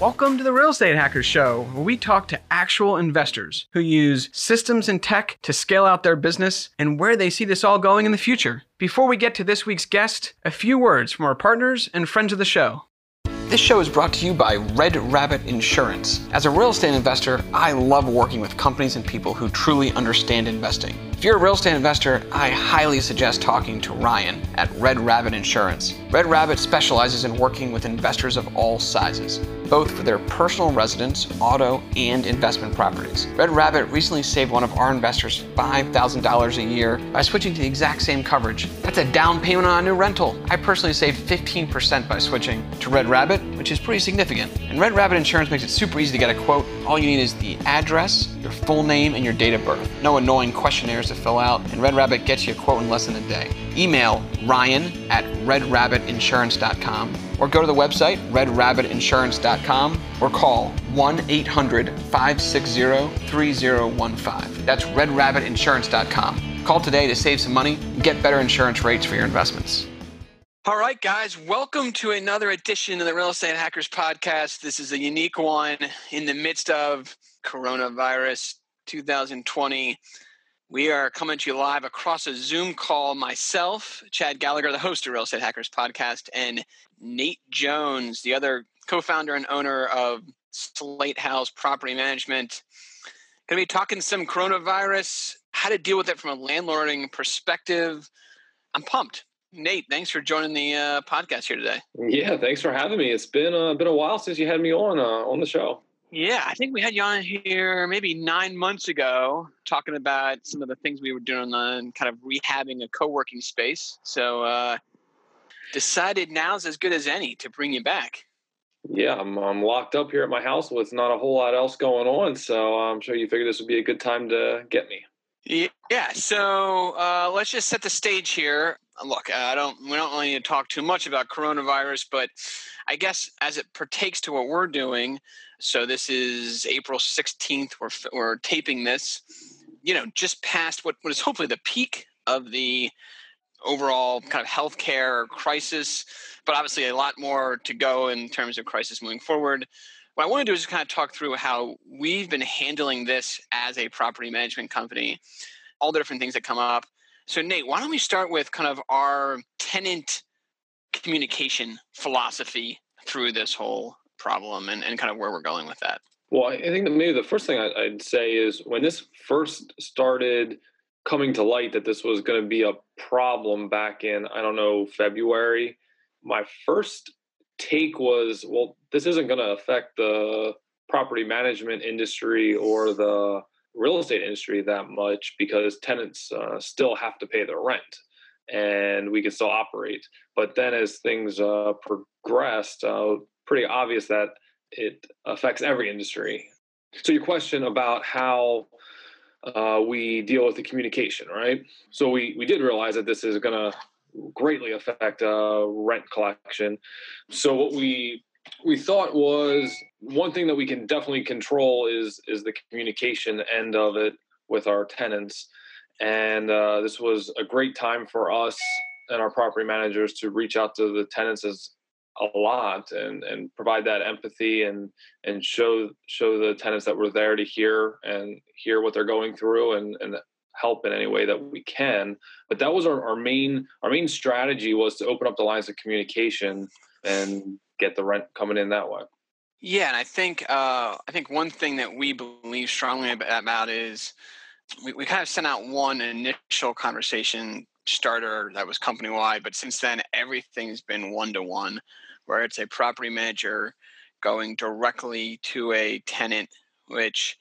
Welcome to the Real Estate Hackers Show, where we talk to actual investors who use systems and tech to scale out their business and where they see this all going in the future. Before we get to this week's guest, a few words from our partners and friends of the show. This show is brought to you by Red Rabbit Insurance. As a real estate investor, I love working with companies and people who truly understand investing. If you're a real estate investor, I highly suggest talking to Ryan at Red Rabbit Insurance. Red Rabbit specializes in working with investors of all sizes, both for their personal residence, auto, and investment properties. Red Rabbit recently saved one of our investors $5,000 a year by switching to the exact same coverage. That's a down payment on a new rental. I personally saved 15% by switching to Red Rabbit, which is pretty significant. And Red Rabbit Insurance makes it super easy to get a quote. All you need is the address, your full name, and your date of birth. No annoying questionnaires to fill out, and Red Rabbit gets you a quote in less than a day. Email ryan at redrabbitinsurance.com or go to the website redrabbitinsurance.com or call 1-800-560-3015. That's redrabbitinsurance.com. Call today to save some money and get better insurance rates for your investments. All right, guys, welcome to another edition of the Real Estate Hackers Podcast. This is a unique one in the midst of coronavirus 2020. We are coming to you live across a Zoom call. Myself, Chad Gallagher, the host of Real Estate Hackers Podcast, and Nate Jones, the other co founder and owner of Slate House Property Management. Going to be talking some coronavirus, how to deal with it from a landlording perspective. I'm pumped. Nate, thanks for joining the uh, podcast here today. Yeah, thanks for having me. It's been uh, been a while since you had me on uh, on the show. Yeah, I think we had you on here maybe nine months ago, talking about some of the things we were doing on kind of rehabbing a co-working space. So uh, decided now's as good as any to bring you back. Yeah, I'm, I'm locked up here at my house with not a whole lot else going on, so I'm sure you figured this would be a good time to get me. Yeah, so uh, let's just set the stage here. Look, I don't. We don't really need to talk too much about coronavirus, but I guess as it pertains to what we're doing, so this is April 16th. We're we're taping this. You know, just past what what is hopefully the peak of the overall kind of healthcare crisis, but obviously a lot more to go in terms of crisis moving forward. What I want to do is just kind of talk through how we've been handling this as a property management company, all the different things that come up. So, Nate, why don't we start with kind of our tenant communication philosophy through this whole problem and, and kind of where we're going with that? Well, I think that maybe the first thing I'd say is when this first started coming to light that this was going to be a problem back in, I don't know, February, my first take was, well, this isn't going to affect the property management industry or the real estate industry that much because tenants uh, still have to pay their rent and we can still operate. But then as things uh, progressed, uh, pretty obvious that it affects every industry. So your question about how uh, we deal with the communication, right? So we we did realize that this is going to greatly affect uh, rent collection. So what we we thought was one thing that we can definitely control is is the communication end of it with our tenants, and uh, this was a great time for us and our property managers to reach out to the tenants as a lot and and provide that empathy and and show show the tenants that we're there to hear and hear what they're going through and and help in any way that we can but that was our, our main our main strategy was to open up the lines of communication and get the rent coming in that way. Yeah and i think uh i think one thing that we believe strongly about is we, we kind of sent out one initial conversation starter that was company wide but since then everything's been one to one where it's a property manager going directly to a tenant, which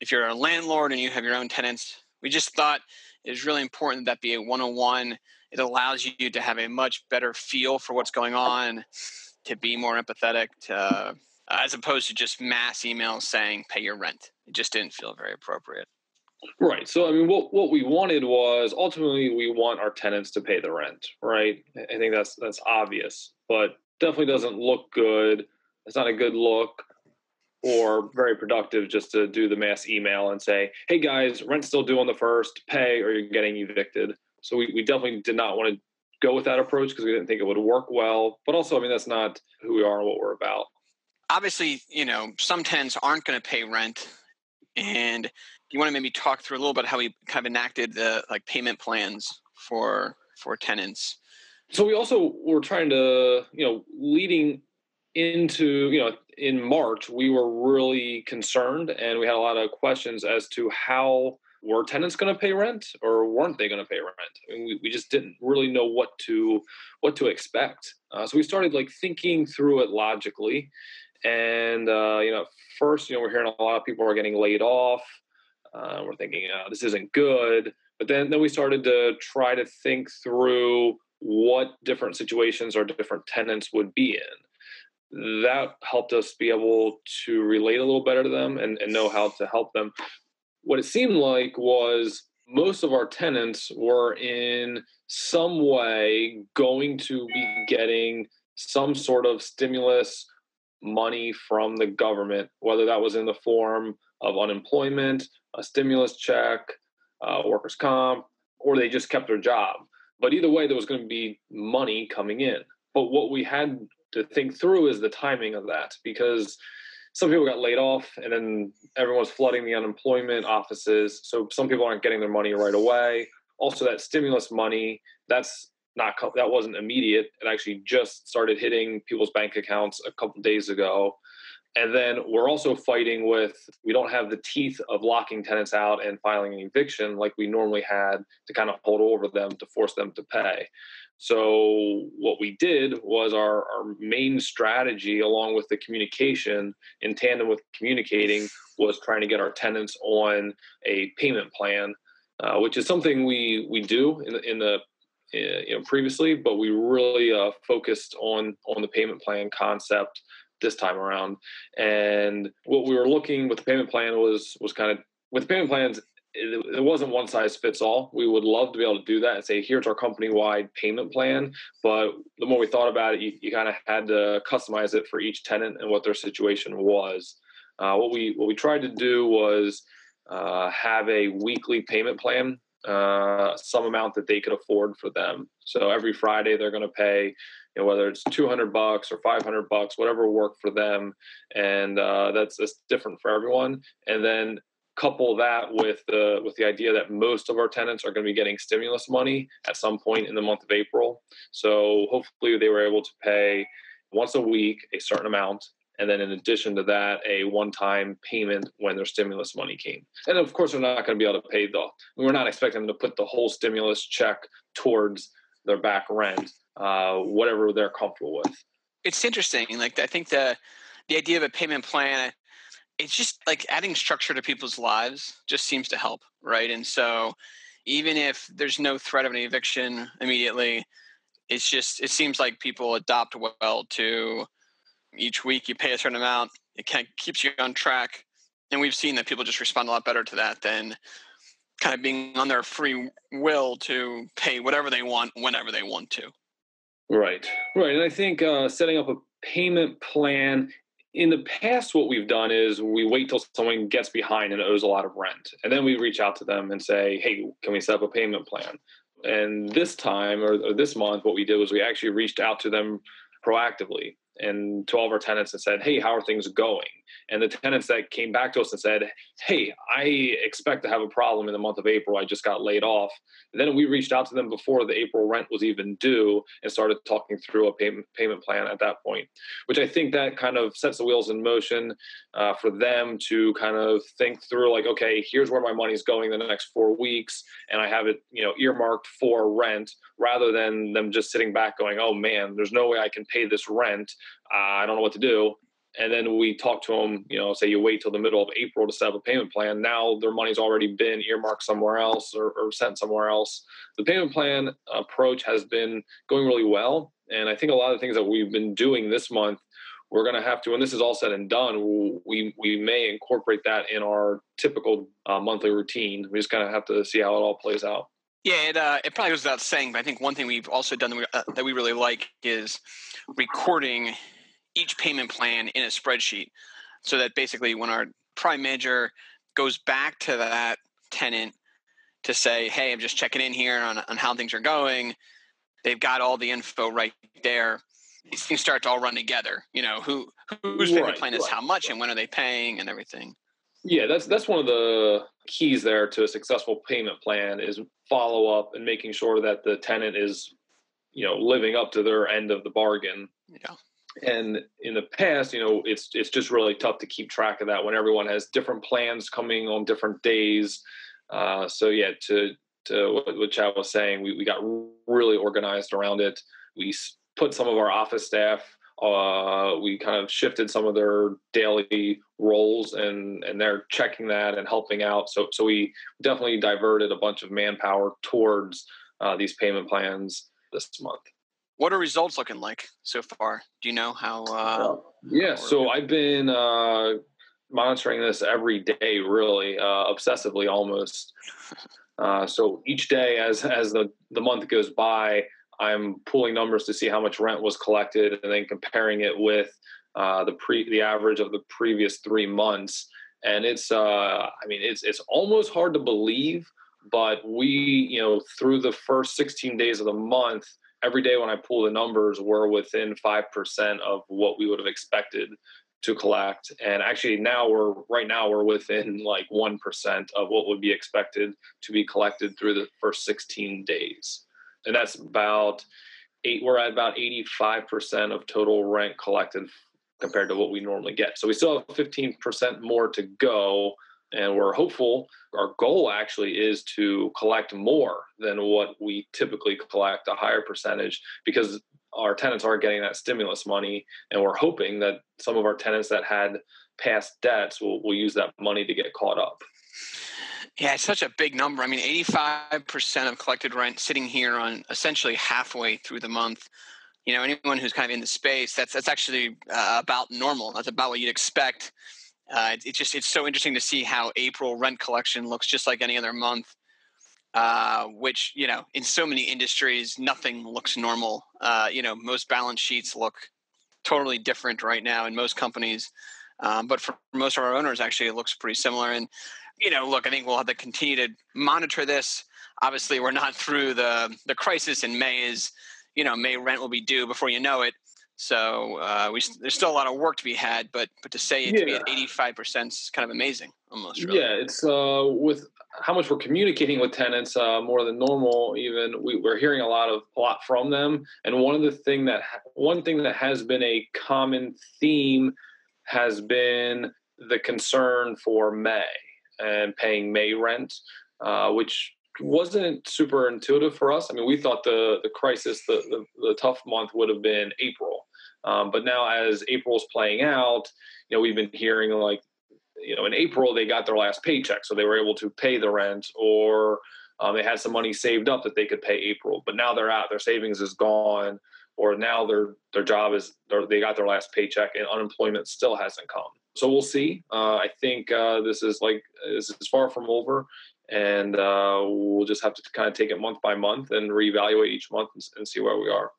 if you're a landlord and you have your own tenants, we just thought it was really important that be a one-on-one. It allows you to have a much better feel for what's going on, to be more empathetic, to, uh, as opposed to just mass emails saying pay your rent. It just didn't feel very appropriate. Right. So I mean, what what we wanted was ultimately we want our tenants to pay the rent, right? I think that's that's obvious, but definitely doesn't look good. It's not a good look or very productive just to do the mass email and say, "Hey guys, rent's still due on the first, pay or you're getting evicted." So we, we definitely did not want to go with that approach because we didn't think it would work well. But also, I mean, that's not who we are and what we're about. Obviously, you know, some tenants aren't going to pay rent, and you want to maybe talk through a little bit how we kind of enacted the like payment plans for for tenants. So we also were trying to, you know, leading into, you know, in March, we were really concerned and we had a lot of questions as to how were tenants going to pay rent or weren't they going to pay rent? I mean, we, we just didn't really know what to what to expect. Uh, so we started like thinking through it logically, and uh, you know, first, you know, we're hearing a lot of people are getting laid off. Uh, we're thinking oh, this isn't good, but then then we started to try to think through what different situations our different tenants would be in. That helped us be able to relate a little better to them and, and know how to help them. What it seemed like was most of our tenants were in some way going to be getting some sort of stimulus money from the government, whether that was in the form of unemployment, a stimulus check, uh, workers' comp, or they just kept their job. But either way, there was going to be money coming in. But what we had to think through is the timing of that because some people got laid off and then everyone's flooding the unemployment offices. So some people aren't getting their money right away. Also, that stimulus money, that's not that wasn't immediate. It actually just started hitting people's bank accounts a couple days ago. And then we're also fighting with we don't have the teeth of locking tenants out and filing an eviction like we normally had to kind of hold over them to force them to pay. So what we did was our, our main strategy along with the communication in tandem with communicating was trying to get our tenants on a payment plan, uh, which is something we we do in the, in the uh, you know previously, but we really uh, focused on on the payment plan concept this time around. And what we were looking with the payment plan was was kind of with the payment plans, it, it, wasn't one size fits all. We would love to be able to do that and say, here's our company wide payment plan. But the more we thought about it, you, you kind of had to customize it for each tenant and what their situation was. Uh, what we what we tried to do was uh, have a weekly payment plan uh, some amount that they could afford for them. So every Friday they're going to pay you know, whether it's 200 bucks or 500 bucks, whatever worked for them. And uh, that's, that's different for everyone. And then couple that with the with the idea that most of our tenants are going to be getting stimulus money at some point in the month of April. So hopefully they were able to pay once a week a certain amount and then in addition to that a one-time payment when their stimulus money came and of course they're not going to be able to pay the we're not expecting them to put the whole stimulus check towards their back rent uh, whatever they're comfortable with. It's interesting. Like I think the the idea of a payment plan, it's just like adding structure to people's lives just seems to help, right? And so even if there's no threat of an eviction immediately, it's just it seems like people adopt well to each week you pay a certain amount. It kind of keeps you on track, and we've seen that people just respond a lot better to that than kind of being on their free will to pay whatever they want whenever they want to. Right, right. And I think uh, setting up a payment plan in the past, what we've done is we wait till someone gets behind and owes a lot of rent. And then we reach out to them and say, hey, can we set up a payment plan? And this time or, or this month, what we did was we actually reached out to them proactively and to all of our tenants and said, hey, how are things going? And the tenants that came back to us and said, Hey, I expect to have a problem in the month of April. I just got laid off. And then we reached out to them before the April rent was even due and started talking through a payment, payment plan at that point, which I think that kind of sets the wheels in motion uh, for them to kind of think through like, okay, here's where my money's going the next four weeks. And I have it, you know, earmarked for rent rather than them just sitting back going, oh man, there's no way I can pay this rent. Uh, I don't know what to do and then we talk to them you know say you wait till the middle of april to set up a payment plan now their money's already been earmarked somewhere else or, or sent somewhere else the payment plan approach has been going really well and i think a lot of the things that we've been doing this month we're going to have to, when this is all said and done, we we may incorporate that in our typical uh, monthly routine. We just kind of have to see how it all plays out. Yeah, it uh, it probably goes without saying, but I think one thing we've also done that we, uh, that we really like is recording each payment plan in a spreadsheet, so that basically when our prime manager goes back to that tenant to say, "Hey, I'm just checking in here on on how things are going," they've got all the info right there these things start to all run together. You know, who who's payment right, plan is right, how much right. and when are they paying and everything. Yeah, that's that's one of the keys there to a successful payment plan is follow up and making sure that the tenant is, you know, living up to their end of the bargain. Yeah. And in the past, you know, it's it's just really tough to keep track of that when everyone has different plans coming on different days. Uh, so yeah, to to what, Chad was saying, we, we got really organized around it. We put some of our office staff uh, we kind of shifted some of their daily roles and and they're checking that and helping out so so we definitely diverted a bunch of manpower towards uh, these payment plans this month what are results looking like so far do you know how uh, yeah so i've been uh, monitoring this every day really uh, obsessively almost uh, so each day as as the the month goes by I'm pulling numbers to see how much rent was collected and then comparing it with uh, the pre the average of the previous three months. And it's uh, I mean it's it's almost hard to believe, but we you know through the first 16 days of the month, every day when I pull the numbers, we're within five percent of what we would have expected to collect. And actually now we're right now we're within like one percent of what would be expected to be collected through the first 16 days and that's about eight. We're at about eighty-five percent of total rent collected compared to what we normally get. So we still have fifteen percent more to go, and we're hopeful. Our goal actually is to collect more than what we typically collect, a higher percentage, because our tenants aren't getting that stimulus money, and we're hoping that some of our tenants that had past debts will, will use that money to get caught up. Yeah, it's such a big number. I mean, 85% of collected rent sitting here on essentially halfway through the month. You know, anyone who's kind of in the space, that's that's actually uh, about normal. That's about what you'd expect. Uh, it's just it's so interesting to see how April rent collection looks just like any other month. Uh, which you know, in so many industries, nothing looks normal. Uh, you know, most balance sheets look totally different right now in most companies. Um, but for most of our owners, actually, it looks pretty similar. And you know, look, I think we'll have to continue to monitor this. Obviously, we're not through the the crisis, and May is, you know, May rent will be due before you know it. So uh, we there's still a lot of work to be had, but but to say it yeah. to be at 85 percent is kind of amazing, almost. Really. Yeah, it's uh, with how much we're communicating with tenants uh, more than normal. Even we, we're hearing a lot of a lot from them, and one of the thing that one thing that has been a common theme has been the concern for May and paying May rent, uh, which wasn't super intuitive for us. I mean, we thought the the crisis, the the, the tough month would have been April, um, but now as April's playing out, you know, we've been hearing like, you know, in April they got their last paycheck, so they were able to pay the rent, or um, they had some money saved up that they could pay April, but now they're out, their savings is gone, or now their their job is they got their last paycheck and unemployment still hasn't come so we'll see. Uh, I think uh, this is like this is far from over, and uh, we'll just have to kind of take it month by month and reevaluate each month and, and see where we are.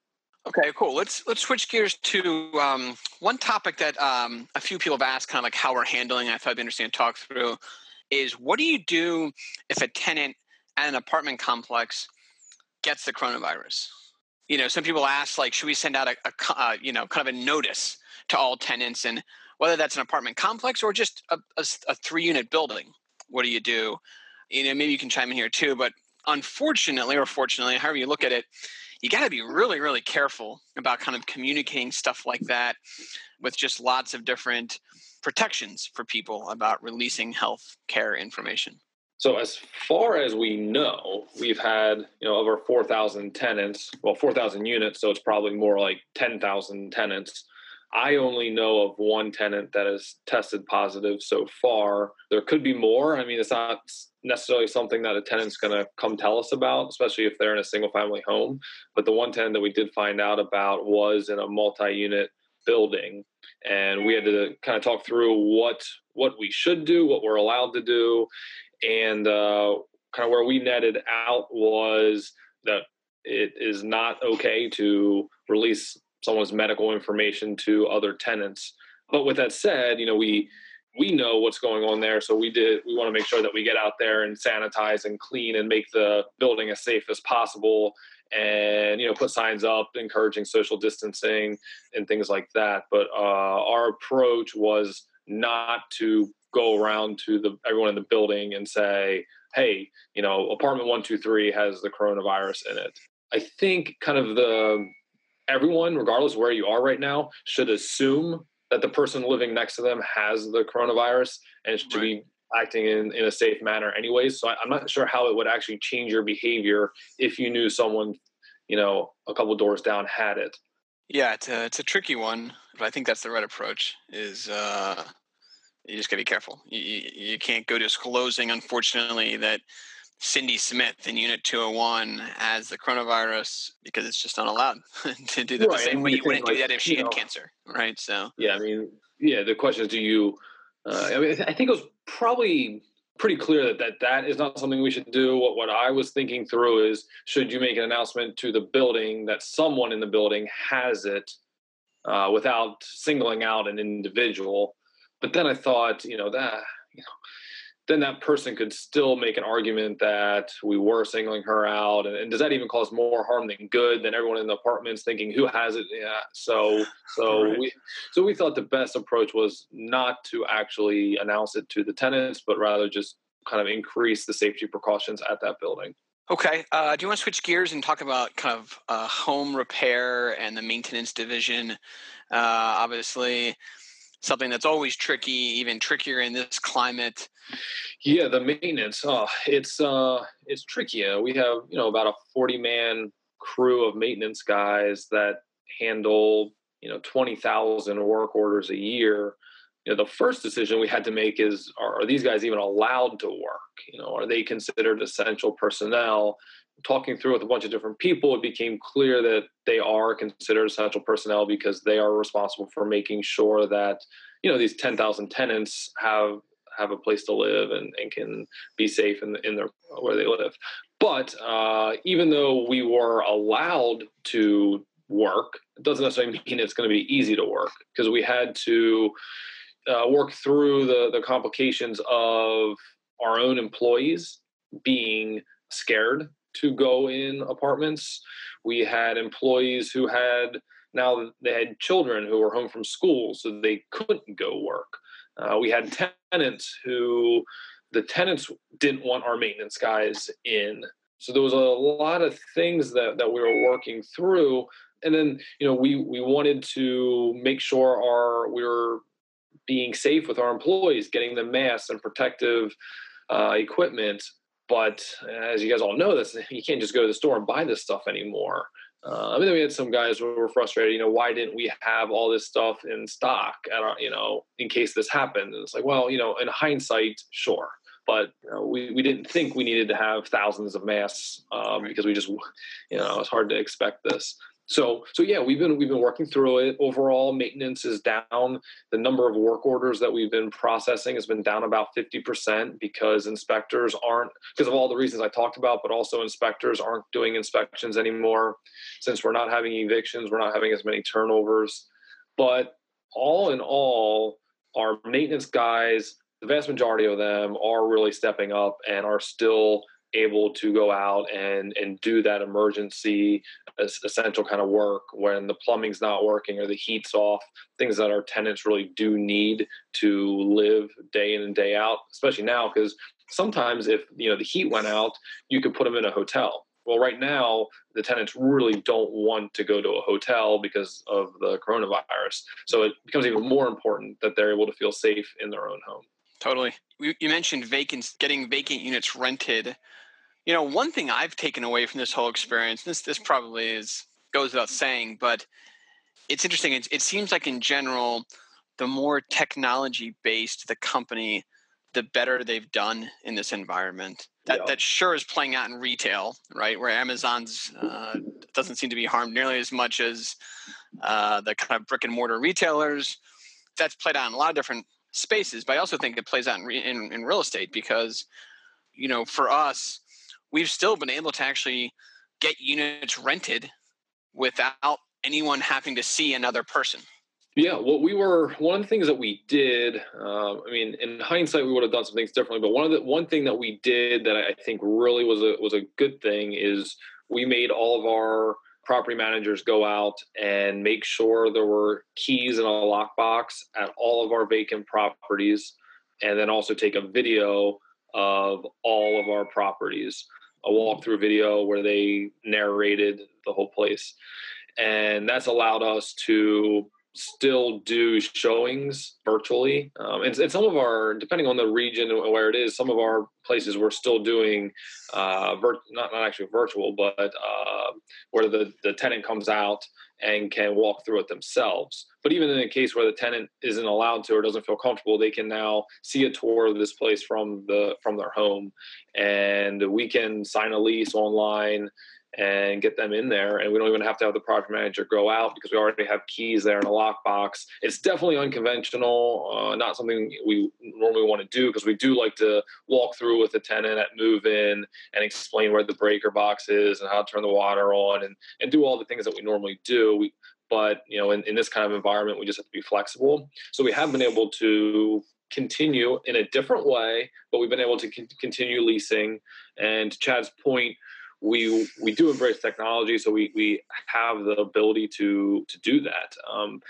Okay, cool. Let's let's switch gears to um, one topic that um, a few people have asked, kind of like how we're handling. I thought it'd be interesting to talk through. Is what do you do if a tenant at an apartment complex gets the coronavirus? You know, some people ask, like, should we send out a, a uh, you know kind of a notice to all tenants and whether that's an apartment complex or just a, a, a three unit building. What do you do? You know, maybe you can chime in here too, but unfortunately or fortunately, however you look at it, you got to be really, really careful about kind of communicating stuff like that with just lots of different protections for people about releasing health care information. So as far as we know, we've had you know over four thousand tenants, well four thousand units, so it's probably more like ten thousand tenants I only know of one tenant that has tested positive so far. There could be more. I mean, it's not necessarily something that a tenant's going to come tell us about, especially if they're in a single family home. But the one tenant that we did find out about was in a multi unit building, and we had to kind of talk through what what we should do, what we're allowed to do, and uh, kind of where we netted out was that it is not okay to release someone's medical information to other tenants. But with that said, you know we we know what's going on there so we did we want to make sure that we get out there and sanitize and clean and make the building as safe as possible and you know put signs up encouraging social distancing and things like that but uh, our approach was not to go around to the everyone in the building and say hey you know apartment 123 has the coronavirus in it i think kind of the everyone regardless where you are right now should assume that the person living next to them has the coronavirus and should right. be acting in, in a safe manner anyways. So I, am not sure how it would actually change your behavior if you knew someone, you know, a couple doors down had it. Yeah, it's a, it's a tricky one, but I think that's the right approach is uh, you just got to be careful. You, you, you can't go disclosing, unfortunately, that Cindy Smith in Unit 201 has the coronavirus because it's just not allowed to do that right. the same way you wouldn't like, do that if she had know, cancer, right? So yeah, I mean, yeah. The question is, do you? Uh, I mean, I think it was probably pretty clear that, that that is not something we should do. What what I was thinking through is, should you make an announcement to the building that someone in the building has it, uh, without singling out an individual? But then I thought, you know, that you know then that person could still make an argument that we were singling her out. And, and, does that even cause more harm than good? Than everyone in the apartment's thinking, who has it? Yeah. So, so right. we, so we thought the best approach was not to actually announce it to the tenants, but rather just kind of increase the safety precautions at that building. Okay. Uh, do you want to switch gears and talk about kind of uh, home repair and the maintenance division? Uh, obviously, something that's always tricky, even trickier in this climate. Yeah, the maintenance. Oh, it's uh, it's tricky. Uh, we have you know about a forty man crew of maintenance guys that handle you know twenty thousand work orders a year. You know, the first decision we had to make is: are, are these guys even allowed to work? You know, are they considered essential personnel? Talking through with a bunch of different people, it became clear that they are considered essential personnel because they are responsible for making sure that you know these 10,000 tenants have have a place to live and, and can be safe in, in their where they live. But uh, even though we were allowed to work, it doesn't necessarily mean it's going to be easy to work because we had to uh, work through the the complications of our own employees being scared to go in apartments. We had employees who had now they had children who were home from school, so they couldn't go work. Uh, we had tenants who the tenants didn't want our maintenance guys in. So there was a lot of things that, that we were working through. And then, you know, we, we wanted to make sure our we were being safe with our employees, getting them masks and protective uh, equipment but as you guys all know, this you can't just go to the store and buy this stuff anymore. Uh, I mean, we had some guys who were frustrated. You know, why didn't we have all this stuff in stock? At our, you know, in case this happened. And it's like, well, you know, in hindsight, sure, but you know, we we didn't think we needed to have thousands of masks um, because we just, you know, it's hard to expect this. So, so yeah, we've been we've been working through it. Overall, maintenance is down. The number of work orders that we've been processing has been down about fifty percent because inspectors aren't because of all the reasons I talked about, but also inspectors aren't doing inspections anymore since we're not having evictions, we're not having as many turnovers. But all in all, our maintenance guys, the vast majority of them are really stepping up and are still able to go out and and do that emergency essential kind of work when the plumbing's not working or the heat's off things that our tenants really do need to live day in and day out especially now because sometimes if you know the heat went out you could put them in a hotel. Well right now the tenants really don't want to go to a hotel because of the coronavirus. So it becomes even more important that they're able to feel safe in their own home Totally. You mentioned vacant, getting vacant units rented. You know, one thing I've taken away from this whole experience, this this probably is goes without saying, but it's interesting. It, it seems like in general, the more technology based the company, the better they've done in this environment. That, yeah. that sure is playing out in retail, right? Where Amazon's uh, doesn't seem to be harmed nearly as much as uh, the kind of brick and mortar retailers. That's played out in a lot of different spaces, but I also think it plays out in, in, in real estate because, you know, for us, we've still been able to actually get units rented without anyone having to see another person. Yeah, what we were one of the things that we did. Uh, I mean, in hindsight, we would have done some things differently. But one of the one thing that we did that I think really was a was a good thing is we made all of our property managers go out and make sure there were keys in a lockbox at all of our vacant properties, and then also take a video of all of our properties, a walkthrough video where they narrated the whole place, and that's allowed us to still do showings virtually. Um, and, and, some of our, depending on the region where it is, some of our places we're still doing, uh, vir- not, not actually virtual, but uh, where the, the tenant comes out and can walk through it themselves. But even in a case where the tenant isn't allowed to or doesn't feel comfortable, they can now see a tour of this place from the from their home, and we can sign a lease online and get them in there. And we don't even have to have the project manager go out because we already have keys there in a lockbox. It's definitely unconventional, uh, not something we normally want to do because we do like to walk through with the tenant at move in and explain where the breaker box is and how to turn the water on and, and do all the things that we normally do. We, but you know, in, in this kind of environment, we just have to be flexible. So we have been able to continue in a different way, but we've been able to continue leasing. And to Chad's point, we we do embrace technology, so we we have the ability to to do that. Um,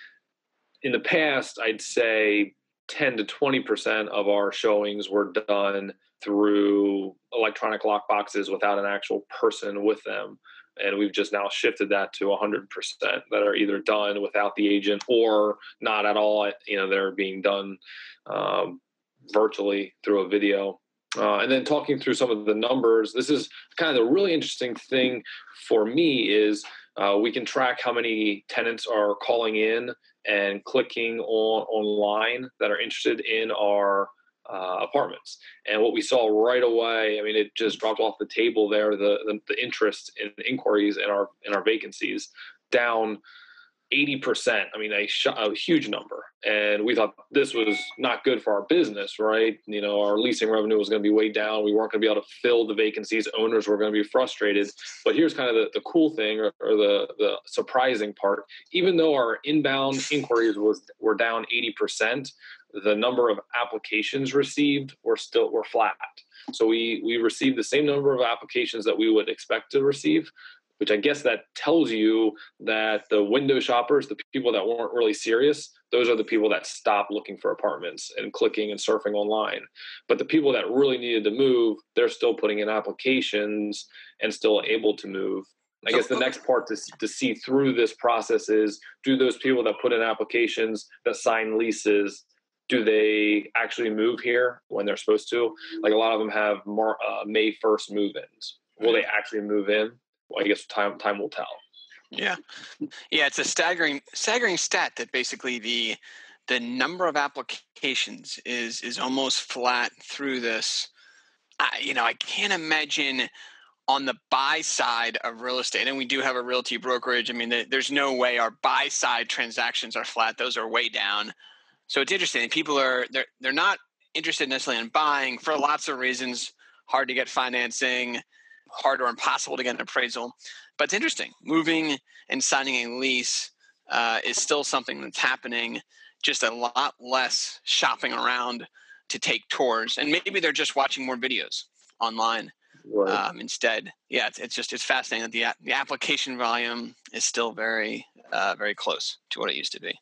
in the past, I'd say 10 to 20 percent of our showings were done through electronic lock boxes without an actual person with them and we've just now shifted that to 100% that are either done without the agent or not at all you know they're being done um, virtually through a video uh, and then talking through some of the numbers, this is kind of the really interesting thing for me is uh, we can track how many tenants are calling in and clicking on online that are interested in our uh, apartments. And what we saw right away, I mean, it just dropped off the table there. The the, the interest in inquiries in our in our vacancies down 80%. I mean, a, a huge number. And we thought this was not good for our business, right? You know, our leasing revenue was going to be way down. We weren't going to be able to fill the vacancies. Owners were going to be frustrated. But here's kind of the, the cool thing or, or the, the surprising part. Even though our inbound inquiries was were down 80%, the number of applications received were still were flat. So we we received the same number of applications that we would expect to receive, which I guess that tells you that the window shoppers, the people that weren't really serious, those are the people that stopped looking for apartments and clicking and surfing online. But the people that really needed to move, they're still putting in applications and still able to move. I guess the next part to, to see through this process is do those people that put in applications, that sign leases, do they actually move here when they're supposed to? Like a lot of them have more, uh, May 1st move ins. Will they actually move in? I guess time time will tell. Yeah, yeah, it's a staggering staggering stat that basically the the number of applications is is almost flat through this. I, you know, I can't imagine on the buy side of real estate, and we do have a realty brokerage. I mean, there's no way our buy side transactions are flat; those are way down. So it's interesting. People are they're they're not interested necessarily in buying for lots of reasons. Hard to get financing hard or impossible to get an appraisal. But it's interesting. Moving and signing a lease uh, is still something that's happening, just a lot less shopping around to take tours. And maybe they're just watching more videos online right. um, instead. Yeah, it's, it's, just it's fascinating that the, the application volume is still very, uh, very close to what it used to be.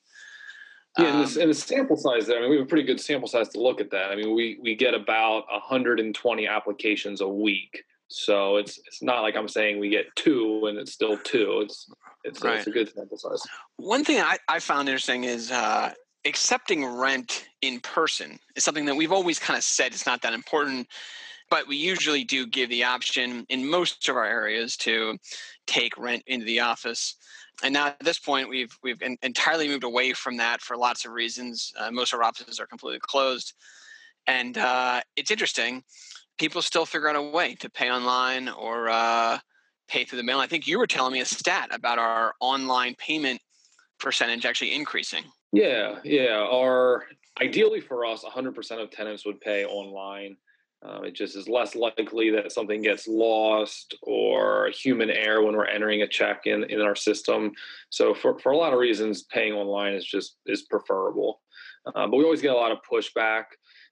Yeah, and, the, um, and, the, sample size there. I mean, we have a pretty good sample size to look at that. I mean, we we get about 120 applications a week so it's it's not like I'm saying we get two and it's still two. It's it's, right. it's a good sample size. One thing I, I found interesting is uh, accepting rent in person is something that we've always kind of said it's not that important, but we usually do give the option in most of our areas to take rent into the office. And now at this point, we've we've entirely moved away from that for lots of reasons. Uh, most of our offices are completely closed, and uh, it's interesting people still figure out a way to pay online or uh, pay through the mail. I think you were telling me a stat about our online payment percentage actually increasing? Yeah, yeah. Our ideally for us, 100% of tenants would pay online. Um, it just is less likely that something gets lost or human error when we're entering a check in, in our system. So for, for a lot of reasons, paying online is just is preferable. Uh, but we always get a lot of pushback.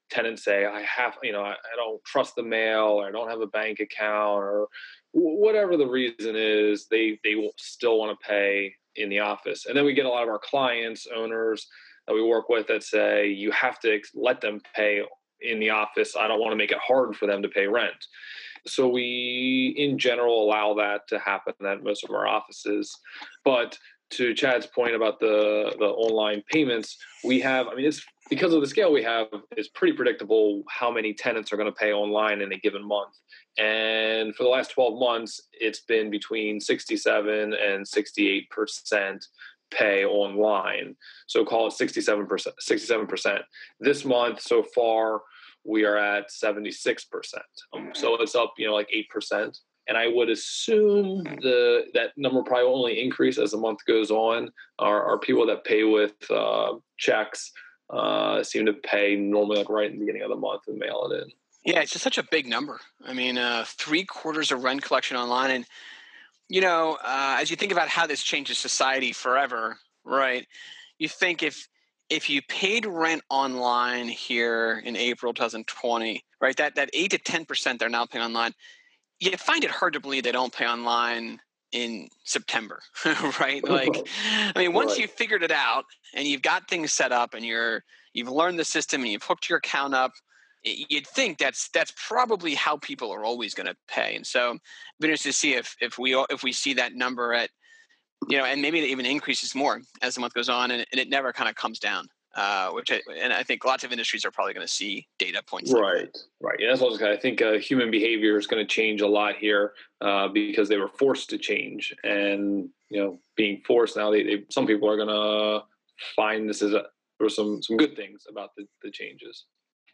Tenants say, I have, you know, I, I don't trust the mail or I don't have a bank account or whatever the reason is, they, they will still want to pay in the office. And then we get a lot of our clients, owners that we work with that say, you have to let them pay in the office. I don't want to make it hard for them to pay rent. So we, in general, allow that to happen at most of our offices. But to Chad's point about the the online payments, we have. I mean, it's because of the scale we have. It's pretty predictable how many tenants are going to pay online in a given month. And for the last twelve months, it's been between sixty-seven and sixty-eight percent pay online. So call it 67%. 67%. This month so far, we are at 76%. Um, so it's up, you know, like 8%. And I would assume the that number probably only increase as the month goes on. Our, our people that pay with uh, checks uh, seem to pay normally like right in the beginning of the month and mail it in. Yeah, it's just such a big number. I mean, uh, three quarters of rent collection online, and you know, uh, as you think about how this changes society forever, right? You think if if you paid rent online here in April 2020, right, that that eight to ten percent they're now paying online, you find it hard to believe they don't pay online in September, right? Like, I mean, once right. you've figured it out and you've got things set up and you're you've learned the system and you've hooked your account up, you'd think that's that's probably how people are always going to pay. And so, be interested to see if if we if we see that number at you know, and maybe it even increases more as the month goes on, and, and it never kind of comes down. Uh, which I, and I think lots of industries are probably going to see data points. Right, like right. Yeah, that's what I, I think. Uh, human behavior is going to change a lot here uh, because they were forced to change, and you know, being forced now, they, they some people are going to find this is a there some some good things about the, the changes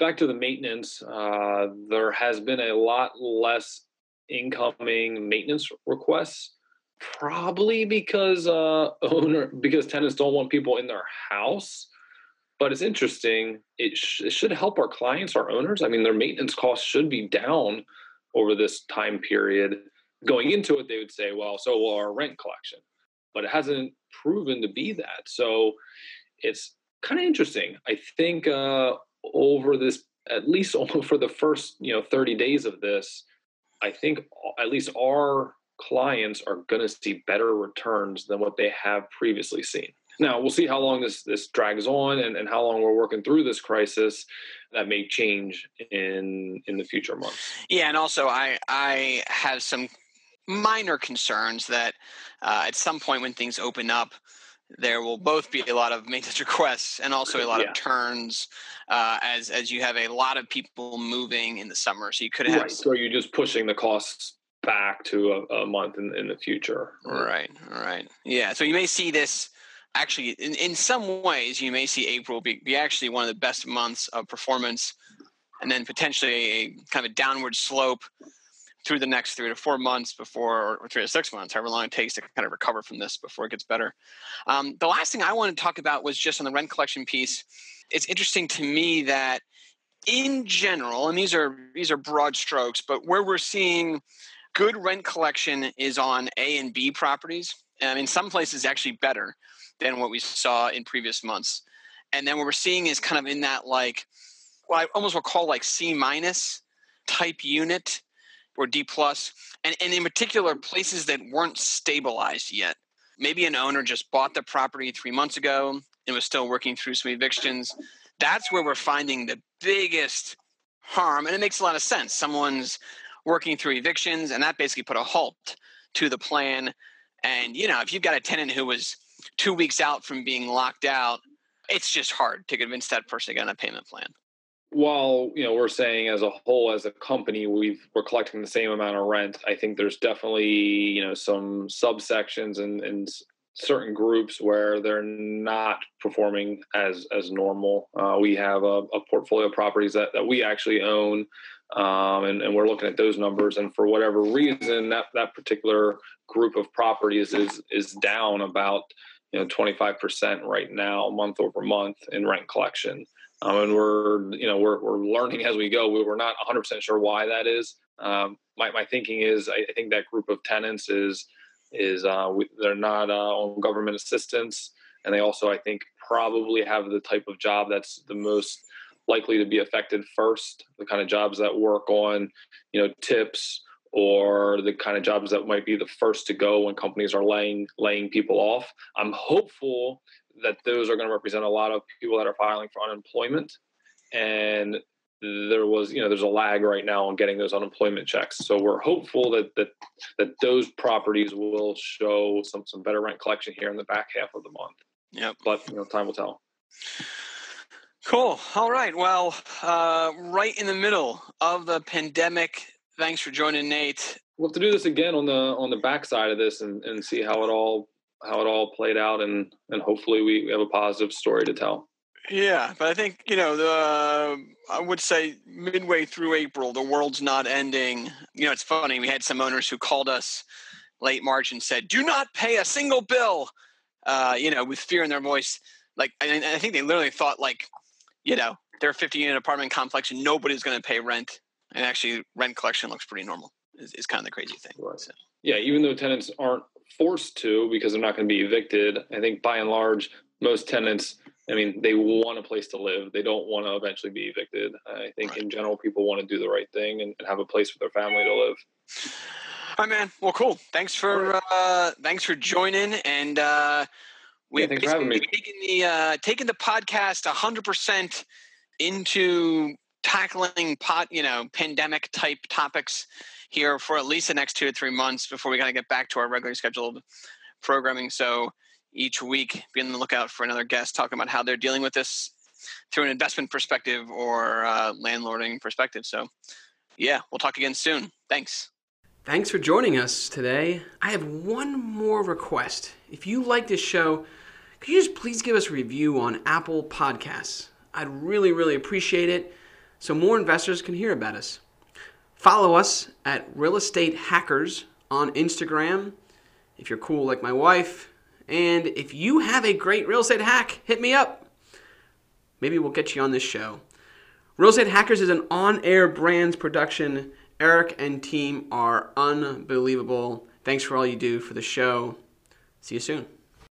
back to the maintenance, uh, there has been a lot less incoming maintenance requests. Probably because uh, owner because tenants don't want people in their house. But it's interesting. It, sh- it should help our clients, our owners. I mean, their maintenance costs should be down over this time period. Going into it, they would say, "Well, so will our rent collection," but it hasn't proven to be that. So it's kind of interesting. I think uh, over this at least for the first you know 30 days of this i think at least our clients are going to see better returns than what they have previously seen now we'll see how long this this drags on and, and how long we're working through this crisis that may change in in the future months yeah and also i i have some minor concerns that uh, at some point when things open up there will both be a lot of maintenance requests and also a lot yeah. of turns uh, as as you have a lot of people moving in the summer. So you could have. Right. So you're just pushing the costs back to a, a month in, in the future. Right. Right. Yeah. So you may see this actually in, in some ways you may see April be, be actually one of the best months of performance and then potentially a kind of a downward slope through the next three to four months before, or three to six months, however long it takes to kind of recover from this before it gets better. Um, the last thing I wanted to talk about was just on the rent collection piece. It's interesting to me that in general, and these are these are broad strokes, but where we're seeing good rent collection is on A and B properties. And in some places, actually better than what we saw in previous months. And then what we're seeing is kind of in that like, what I almost will call like C minus type unit or D plus, and, and in particular places that weren't stabilized yet. Maybe an owner just bought the property three months ago and was still working through some evictions. That's where we're finding the biggest harm, and it makes a lot of sense. Someone's working through evictions, and that basically put a halt to the plan. And you know, if you've got a tenant who was two weeks out from being locked out, it's just hard to convince that person to get on a payment plan. While you know we're saying as a whole as a company we've we're collecting the same amount of rent i think there's definitely you know some subsections and and certain groups where they're not performing as as normal. Uh, we have a, a, portfolio of properties that, that we actually own um, and, and we're looking at those numbers and for whatever reason that that particular group of properties is is down about you know 25% right now, month over month in rent collection. Um, and we're you know we're, we're learning as we go. We, are not 100% sure why that is. Um, my, my thinking is I, I, think that group of tenants is is uh, we, they're not uh, on government assistance, and they also I think probably have the type of job that's the most likely to be affected first. The kind of jobs that work on you know tips or the kind of jobs that might be the first to go when companies are laying laying people off. I'm hopeful that those are going to represent a lot of people that are filing for unemployment. And there was you know there's a lag right now on getting those unemployment checks. So we're hopeful that that that those properties will show some some better rent collection here in the back half of the month. Yeah but you know time will tell. Cool. All right. Well uh, right in the middle of the pandemic thanks for joining nate we'll have to do this again on the on the backside of this and, and see how it all how it all played out and and hopefully we have a positive story to tell yeah, but I think you know the I would say midway through April, the world's not ending. You know, it's funny. We had some owners who called us late March and said, "Do not pay a single bill," uh, you know, with fear in their voice. Like, and I think they literally thought like, you know, they're a 50 unit apartment complex and nobody's going to pay rent, and actually rent collection looks pretty normal. Is, is kind of the crazy thing. Right. So. Yeah, even though tenants aren't forced to because they're not going to be evicted, I think by and large most tenants I mean, they want a place to live. They don't want to eventually be evicted. I think right. in general, people want to do the right thing and, and, have a place for their family to live. Hi, man. Well, cool. Thanks for uh, thanks for joining, and uh, we've yeah, taken the uh, taken the podcast hundred percent into tackling pot, you know, pandemic type topics here for at least the next two to three months before we kind of get back to our regularly scheduled programming. So each week be on the lookout for another guest talking about how they're dealing with this through an investment perspective or uh, landlording perspective. So, yeah, we'll talk again soon. Thanks. Thanks for joining us today. I have one more request. If you like this show, could you just please give us a review on Apple Podcasts? I'd really, really appreciate it so more investors can hear about us. Follow us at Real Estate Hackers on Instagram. If you're cool like my wife, and if you have a great real estate hack, hit me up. Maybe we'll get you on this show. Real Estate Hackers is an on air brands production. Eric and team are unbelievable. Thanks for all you do for the show. See you soon.